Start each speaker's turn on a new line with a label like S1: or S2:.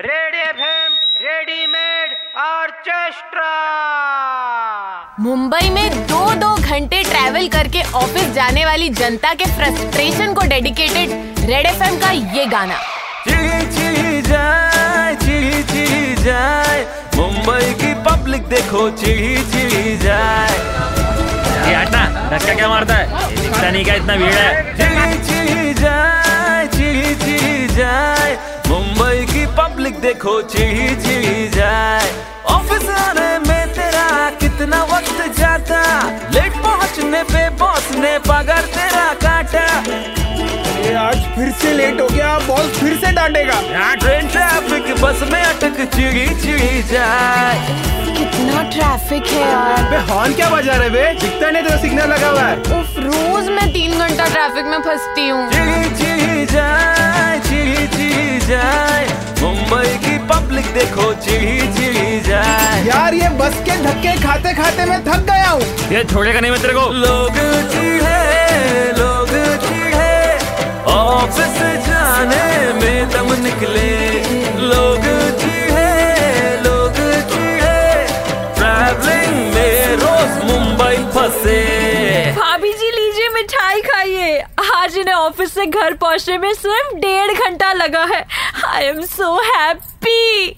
S1: Ready FM readymade orchestra.
S2: Mumbai में दो दो घंटे ट्रैवल करके ऑफ़िस जाने वाली जनता के फ्रस्ट्रेशन को डेडिकेटेड रेड एफ़ का ये गाना।
S3: चिड़ी चिड़ी जाए चिड़ी चिड़ी जाए। मुंबई की पब्लिक देखो चिड़ी चिड़ी जाए।
S4: ये हटना धक्का क्या मारता है? दिखता नहीं क्या इतना भीड़ है?
S3: चिड़ी चिड़ी पब्लिक देखो चिड़ी चिड़ी जाए। ऑफ़िस आने में तेरा कितना वक्त जाता। लेट पहुँचने पे बॉस ने पगार तेरा काटा।
S5: ये आज फिर से लेट हो गया बॉस फिर से डांटेगा।
S3: यहाँ ट्रेन ट्रैफ़िक बस में अटक चिड़ी चिड़ी जाए।
S2: कितना ट्रैफ़िक है यार।
S5: बे हॉर्न क्या बजा रहे बे? दिखता नहीं तेरा सिग्नल लगा हुआ है।
S2: उफ, रोज मैं तीन घंटा ट्रैफ़िक में फंसती हूँ।
S3: देखो चिड़ी चिड़ी जाए।
S5: यार ये बस के धक्के खाते खाते मैं थक गया हूँ।
S4: ये छोड़ेगा नहीं मैं तेरे को।
S3: लोग चिढ़े लोग चिढ़े ऑफ़िस जाने में दम निकले। लोग चिढ़े लोग चिढ़े ट्रैवलिंग में रोज मुंबई फंसे।
S6: भाभी जी लीजिए मिठाई खाइए। आज इन्हें ऑफ़िस से घर पहुँचने में सिर्फ़ डेढ़ घंटा लगा है। I am so happy